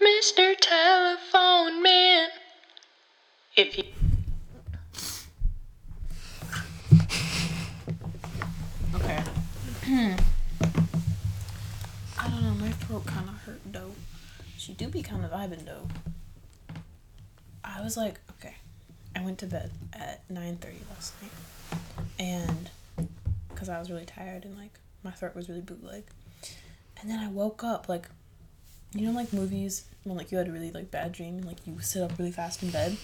Mr. Telephone Man. If you. Okay. I don't know, my throat kind of hurt though. She do be kind of vibing though. I was like, okay. I went to bed at 9:30 last night. And cuz I was really tired and like my throat was really bootleg. And then I woke up like you know like movies when like you had a really like bad dream and like you sit up really fast in bed.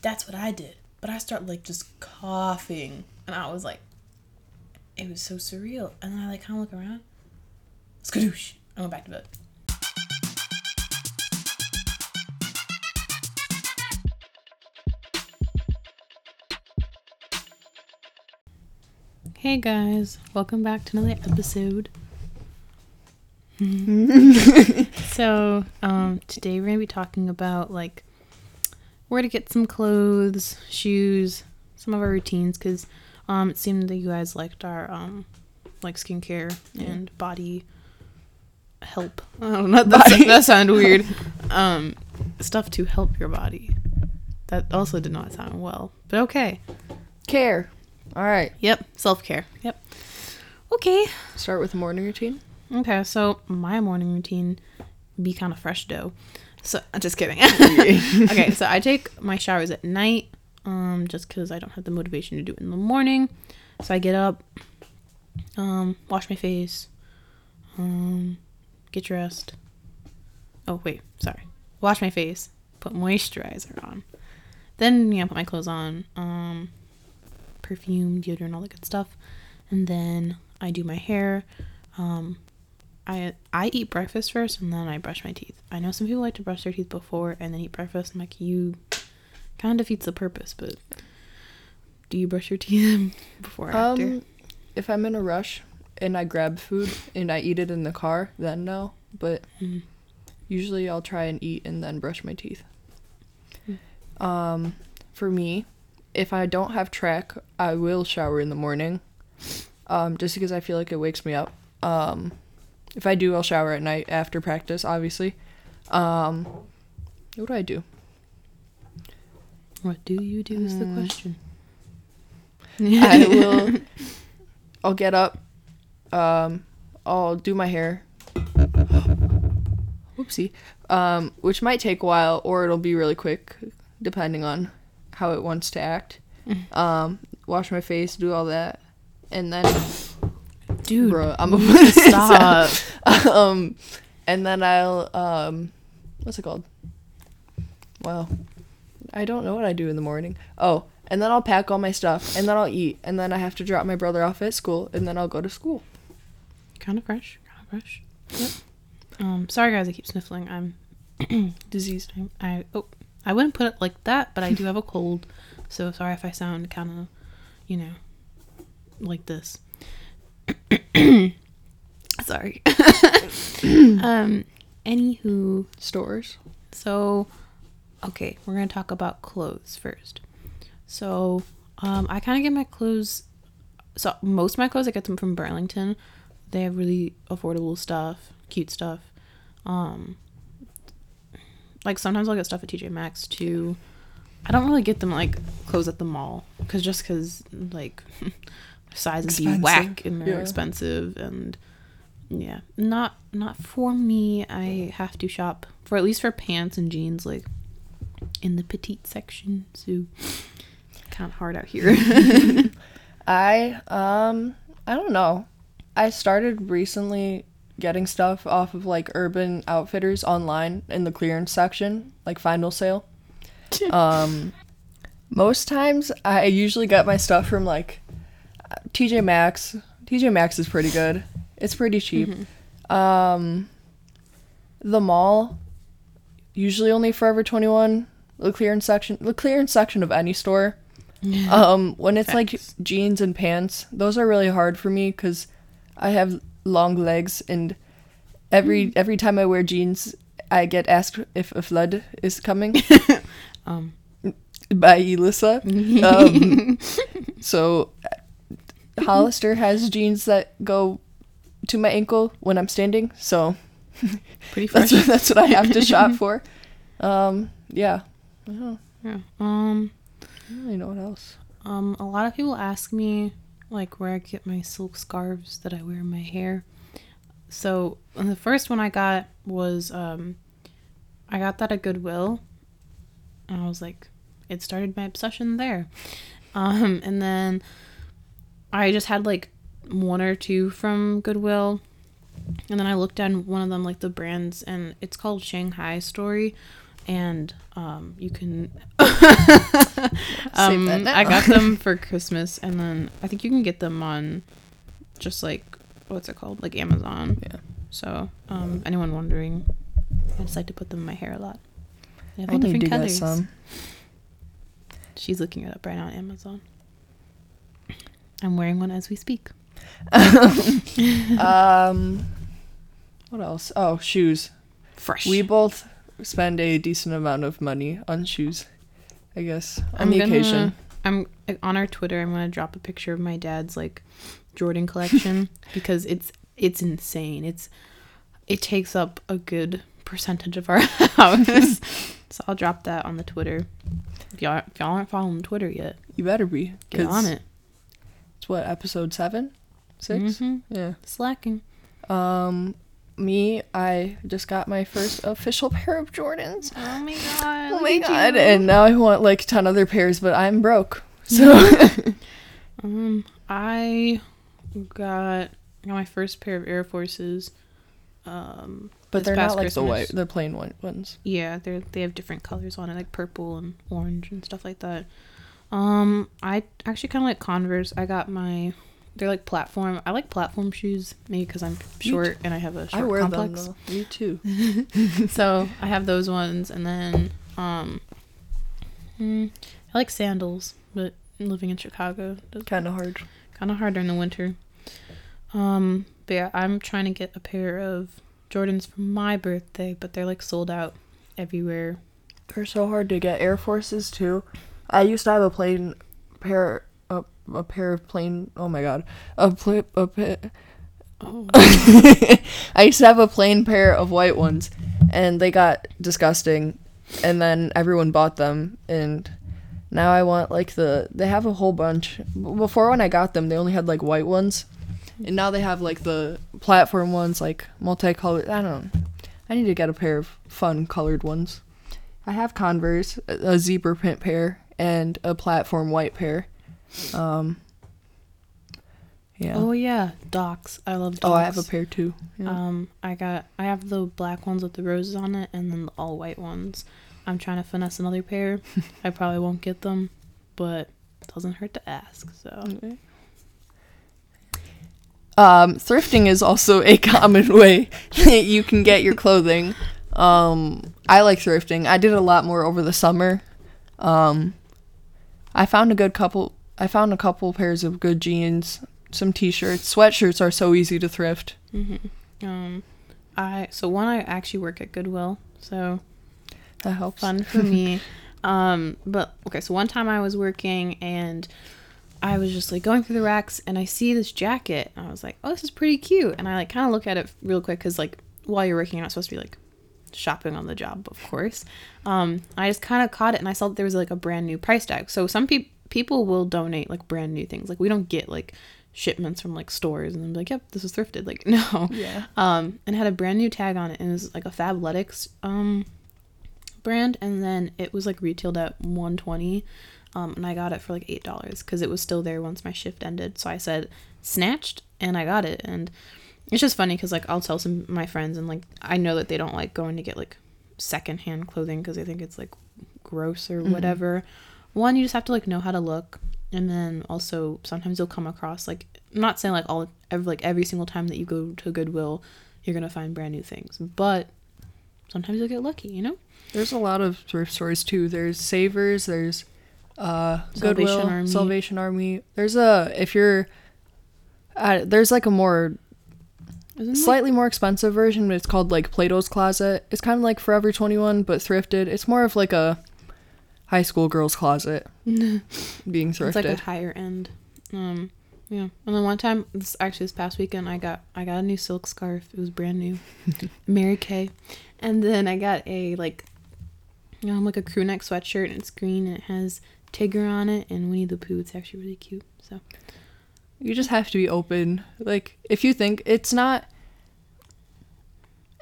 That's what I did. But I start like just coughing and I was like it was so surreal. And then I like kind of look around. Skadoosh. I went back to bed. Hey guys, welcome back to another episode. So, um, today we're gonna be talking about like where to get some clothes, shoes, some of our routines, because um, it seemed that you guys liked our um, like skincare and body help. I don't know. That, that sounded weird. Um, stuff to help your body. That also did not sound well, but okay. Care. All right. Yep, self care. Yep. Okay. Start with morning routine. Okay, so my morning routine be kind of fresh dough. So I'm just kidding. okay, so I take my showers at night, um, just because I don't have the motivation to do it in the morning. So I get up, um, wash my face, um, get dressed. Oh wait, sorry. Wash my face, put moisturizer on, then you know put my clothes on, um, perfume, deodorant, all that good stuff, and then I do my hair. Um, I I eat breakfast first and then I brush my teeth. I know some people like to brush their teeth before and then eat breakfast. I'm like, you kind of defeats the purpose, but do you brush your teeth before or after? Um, if I'm in a rush and I grab food and I eat it in the car, then no. But Mm. usually I'll try and eat and then brush my teeth. Mm. Um, for me, if I don't have track, I will shower in the morning. Um, just because I feel like it wakes me up. Um, if I do, I'll shower at night after practice, obviously. Um, what do I do? What do you do is the Mm. question. I will. I'll get up. Um, I'll do my hair. Whoopsie. Um, which might take a while, or it'll be really quick, depending on how it wants to act. Um, wash my face, do all that, and then, Dude, bro, I'm a stop. um, and then I'll um, what's it called? Well, I don't know what I do in the morning. Oh, and then I'll pack all my stuff, and then I'll eat, and then I have to drop my brother off at school, and then I'll go to school. kind of fresh. Kind of fresh. Yep. Um, sorry guys, I keep sniffling. I'm Diseased. I, I oh I wouldn't put it like that, but I do have a cold, so sorry if I sound kind of, you know, like this. sorry. um. Anywho, Stores. so okay, we're gonna talk about clothes first. So, um, I kind of get my clothes. So most of my clothes I get them from Burlington. They have really affordable stuff, cute stuff. Um, like sometimes I'll get stuff at TJ Maxx too. I don't really get them like clothes at the mall because just because like sizes be whack and they're yeah. expensive and yeah, not not for me. I have to shop for at least for pants and jeans like in the petite section. So kind of hard out here. I um I don't know. I started recently getting stuff off of like Urban Outfitters online in the clearance section, like final sale. um most times I usually get my stuff from like TJ Maxx. TJ Maxx is pretty good. It's pretty cheap. Um the mall usually only Forever 21 the clearance section the clearance section of any store. Um when it's like jeans and pants those are really hard for me because i have long legs and every every time i wear jeans i get asked if a flood is coming. Um, by elissa. Um, so hollister has jeans that go to my ankle when i'm standing so Pretty fresh. That's what, that's what I have to shop for. Um, yeah. I know. yeah. Um. I don't really know what else. Um, a lot of people ask me like where I get my silk scarves that I wear in my hair. So the first one I got was um, I got that at Goodwill, and I was like, it started my obsession there. Um, and then I just had like one or two from Goodwill, and then I looked at one of them like the brands, and it's called Shanghai Story, and um, you can um. I got them for Christmas, and then I think you can get them on just like what's it called, like Amazon. Yeah. So, um, anyone wondering, I just like to put them in my hair a lot. They have I all need different colors. some. She's looking it up right now on Amazon. I'm wearing one as we speak. Um, what else? Oh, shoes. Fresh. We both spend a decent amount of money on shoes. I guess on I'm the gonna- occasion. I'm on our Twitter. I'm gonna drop a picture of my dad's like Jordan collection because it's it's insane. It's it takes up a good percentage of our house. so I'll drop that on the Twitter. If y'all if y'all aren't following Twitter yet, You better be. Get on it. It's what episode seven, 6 Mhm. Yeah. Slacking. Um, me, I just got my first official pair of Jordans. Oh my god. Oh my god! And now I want like ten other pairs, but I'm broke. So Um, I got got my first pair of Air Forces. Um, But they're not like the white, Christmas. the plain white ones. Yeah, they are they have different colors on it, like purple and orange and stuff like that. Um, I actually kind of like Converse. I got my they're like platform. I like platform shoes, maybe because I'm short and I have a short I wear complex. them. Though. Me too. so I have those ones, and then um, hmm, I like sandals, but living in Chicago, Kind of hard. kind of hard during the winter. Um, but yeah, I'm trying to get a pair of Jordans for my birthday, but they're like sold out everywhere. They're so hard to get. Air Forces too. I used to have a plain pair, a, a pair of plain. Oh my god, a pla a pa- Oh. I used to have a plain pair of white ones, and they got disgusting. And then everyone bought them, and now I want like the. They have a whole bunch. Before when I got them, they only had like white ones, and now they have like the platform ones, like multicolored. I don't. know. I need to get a pair of fun colored ones. I have Converse, a zebra print pair, and a platform white pair. Um. Yeah. Oh yeah, Docs. I love Docs. Oh, I have a pair too. Yeah. Um, I got I have the black ones with the roses on it, and then the all white ones. I'm trying to finesse another pair. I probably won't get them, but it doesn't hurt to ask. So Um, thrifting is also a common way that you can get your clothing. Um, I like thrifting. I did a lot more over the summer. Um, I found a good couple. I found a couple pairs of good jeans, some t-shirts. Sweatshirts are so easy to thrift. um, I so one I actually work at Goodwill, so That helps. fun for me. Um, but okay, so one time I was working and I was just like going through the racks and I see this jacket and I was like, oh, this is pretty cute. And I like kind of look at it real quick because like while you're working, you're not supposed to be like shopping on the job, of course. Um, I just kind of caught it and I saw that there was like a brand new price tag. So some people people will donate like brand new things. Like we don't get like shipments from like stores and be like, yep, this is thrifted. Like no. Yeah. Um, and it had a brand new tag on it and it was like a Fabletics um brand and then it was like retailed at 120 um and i got it for like eight dollars because it was still there once my shift ended so i said snatched and i got it and it's just funny because like i'll tell some of my friends and like i know that they don't like going to get like secondhand clothing because they think it's like gross or whatever one you just have to like know how to look and then also sometimes you'll come across like I'm not saying like all every like every single time that you go to goodwill you're gonna find brand new things but sometimes you'll get lucky you know There's a lot of thrift stores too. There's Savers. There's uh, Salvation Goodwill, Army. Salvation Army. There's a if you're. Uh, there's like a more Isn't slightly more expensive version, but it's called like Plato's Closet. It's kind of like Forever 21, but thrifted. It's more of like a high school girl's closet being thrifted. it's like a higher end um Yeah. And then one time, this actually this past weekend, I got I got a new silk scarf. It was brand new, Mary Kay, and then I got a like, you know, like a crew neck sweatshirt. And it's green and it has Tigger on it and Winnie the Pooh. It's actually really cute. So You just have to be open. Like if you think it's not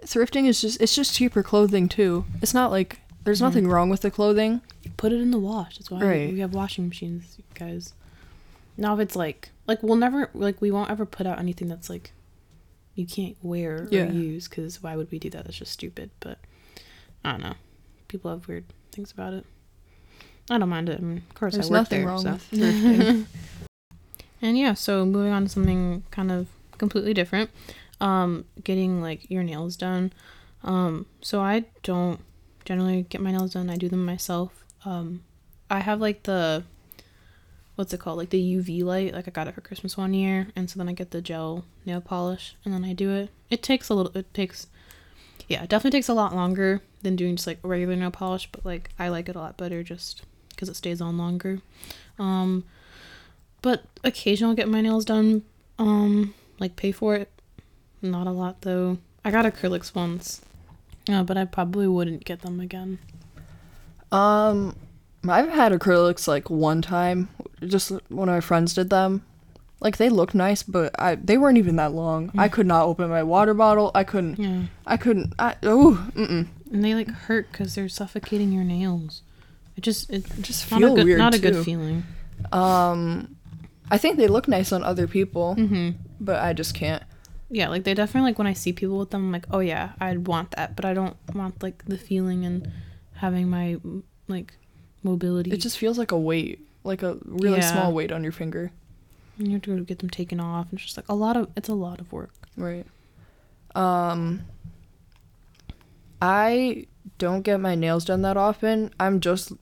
thrifting is just it's just cheaper clothing too. It's not like there's Mm-hmm. nothing wrong with the clothing. put it in the wash. That's why Right. we have washing machines, guys. Now if it's like like we'll never like we won't ever put out anything that's like you can't wear Yeah. or use because why would we do that? That's just stupid. But I don't know. People have weird things about it. I don't mind it. I mean, of course, There's I work nothing there. wrong so. with thrifting. And yeah, so moving on to something kind of completely different. Um, getting like your nails done. Um, so I don't generally get my nails done. I do them myself. Um, I have like the what's it called? Like the UV light. Like I got it for Christmas one year, and so then I get the gel nail polish, and then I do it. It takes a little. It takes, yeah, it definitely takes a lot longer than doing just like regular nail polish. But like I like it a lot better just because it stays on longer. Um, but occasionally I'll get my nails done. Um, like pay for it. Not a lot though. I got acrylics once, uh, but I probably wouldn't get them again. Um, I've had acrylics like one time. Just one of my friends did them. Like they look nice, but I they weren't even that long. I could not open my water bottle. I couldn't. Yeah, I couldn't. I oh. Mm-mm. and they like hurt because they're suffocating your nails. It just it Just not feel a good weird not a too. good feeling. Um, I think they look nice on other people, hmm but I just can't. Yeah, like they definitely like when I see people with them, I'm like, oh yeah, I'd want that, but I don't want like the feeling and having my like mobility. It just feels like a weight, like a really Yeah. small weight on your finger. and you have to get them taken off. And it's just like a lot of it's a lot of work. Right. Um I don't get my nails done that often. I'm just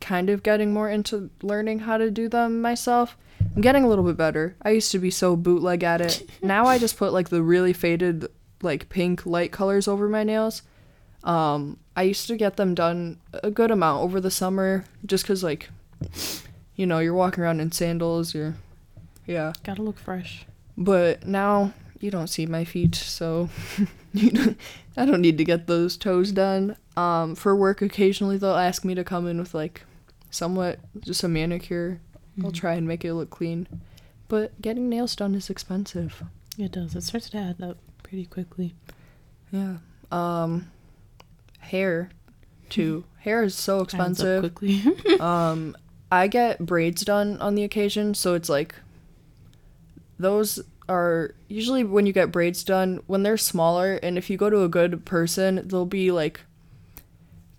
kind of getting more into learning how to do them myself. I'm getting a little bit better. I used to be so bootleg at it. now I just put like the really faded like pink light colors over my nails. Um I used to get them done a good amount over the summer just cuz like you know, you're walking around in sandals, you're yeah. Gotta look fresh. But now you don't see my feet, so you don't, I don't need to get those toes done. Um, for work, occasionally they'll ask me to come in with like somewhat just a manicure. I'll try and make it look clean. But getting nails done is expensive. It does. It starts to add up pretty quickly. Yeah. Um, hair, too. hair is so Adds up expensive. quickly. Um, I get braids done on the occasion, so it's like those are usually when you get braids done when they're smaller, and if you go to a good person, they'll be like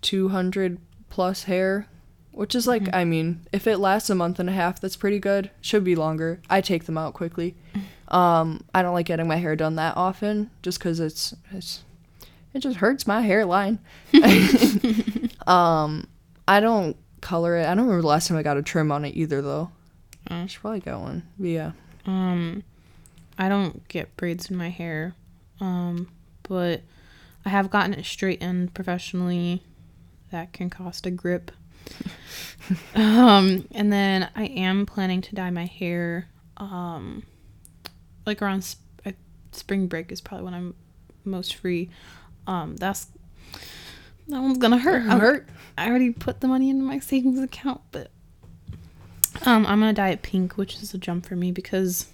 two hundred plus hair, which is like I mean, if it lasts a month and a half, that's pretty good. Should be longer. I take them out quickly. Um, I don't like getting my hair done that often, just because it's it's it just hurts my hairline. um, I don't color it. I don't remember the last time I got a trim on it either, though. I should probably get one. But yeah. Um, I don't get braids in my hair, um, but I have gotten it straightened professionally. That can cost a grip. um, and then I am planning to dye my hair. Um, like around sp- uh, spring break is probably when I'm most free. Um, that's that one's gonna hurt. I'm- Hurt. I already put the money into my savings account, but um, I'm gonna dye it pink, which is a jump for me because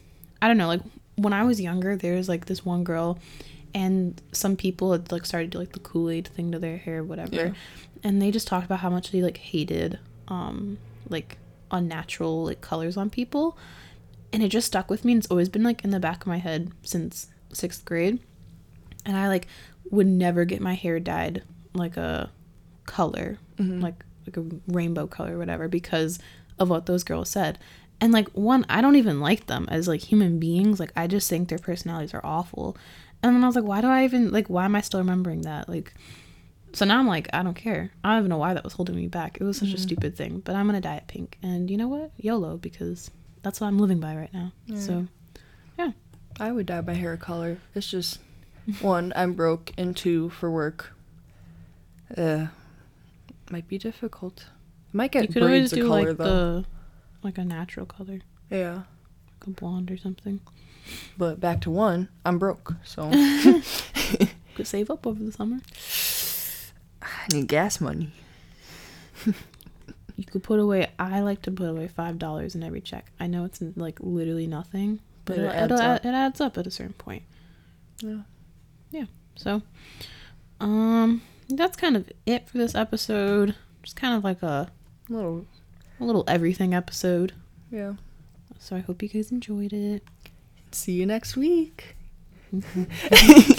I don't know. Like when I was younger, there was like this one girl, and some people had like started to do like the Kool Aid thing to their hair, whatever, Yeah. And they just talked about how much they like hated um like unnatural like colors on people, and it just stuck with me. And it's always been like in the back of my head since sixth grade, and I like would never get my hair dyed like a color like like a rainbow color or whatever because of what those girls said. And like one i don't even like them as like human beings. Like i just think their personalities are awful. And then i was like why do i even like why am i still remembering that? Like so now i'm like i don't care i don't even know why that was holding me back it was such a stupid thing but i'm gonna dye it pink and you know what yolo because that's what i'm living by right now so yeah. I would dye my hair a color. It's just one, I'm broke, and two, for work. Uh, might be difficult. I might you could always do color like though. the like a natural color Yeah. like a blonde or something. But back to one, I'm broke, so Could save up over the summer. I need gas money. You could put away. I like to put away five dollars in every check. I know it's like literally nothing, but But it adds up. it adds up at a certain point. Yeah. Yeah. So, um, that's kind of it for this episode. Just kind of like a, Little, a little everything episode. yeah. So I hope you guys enjoyed it. See you next week.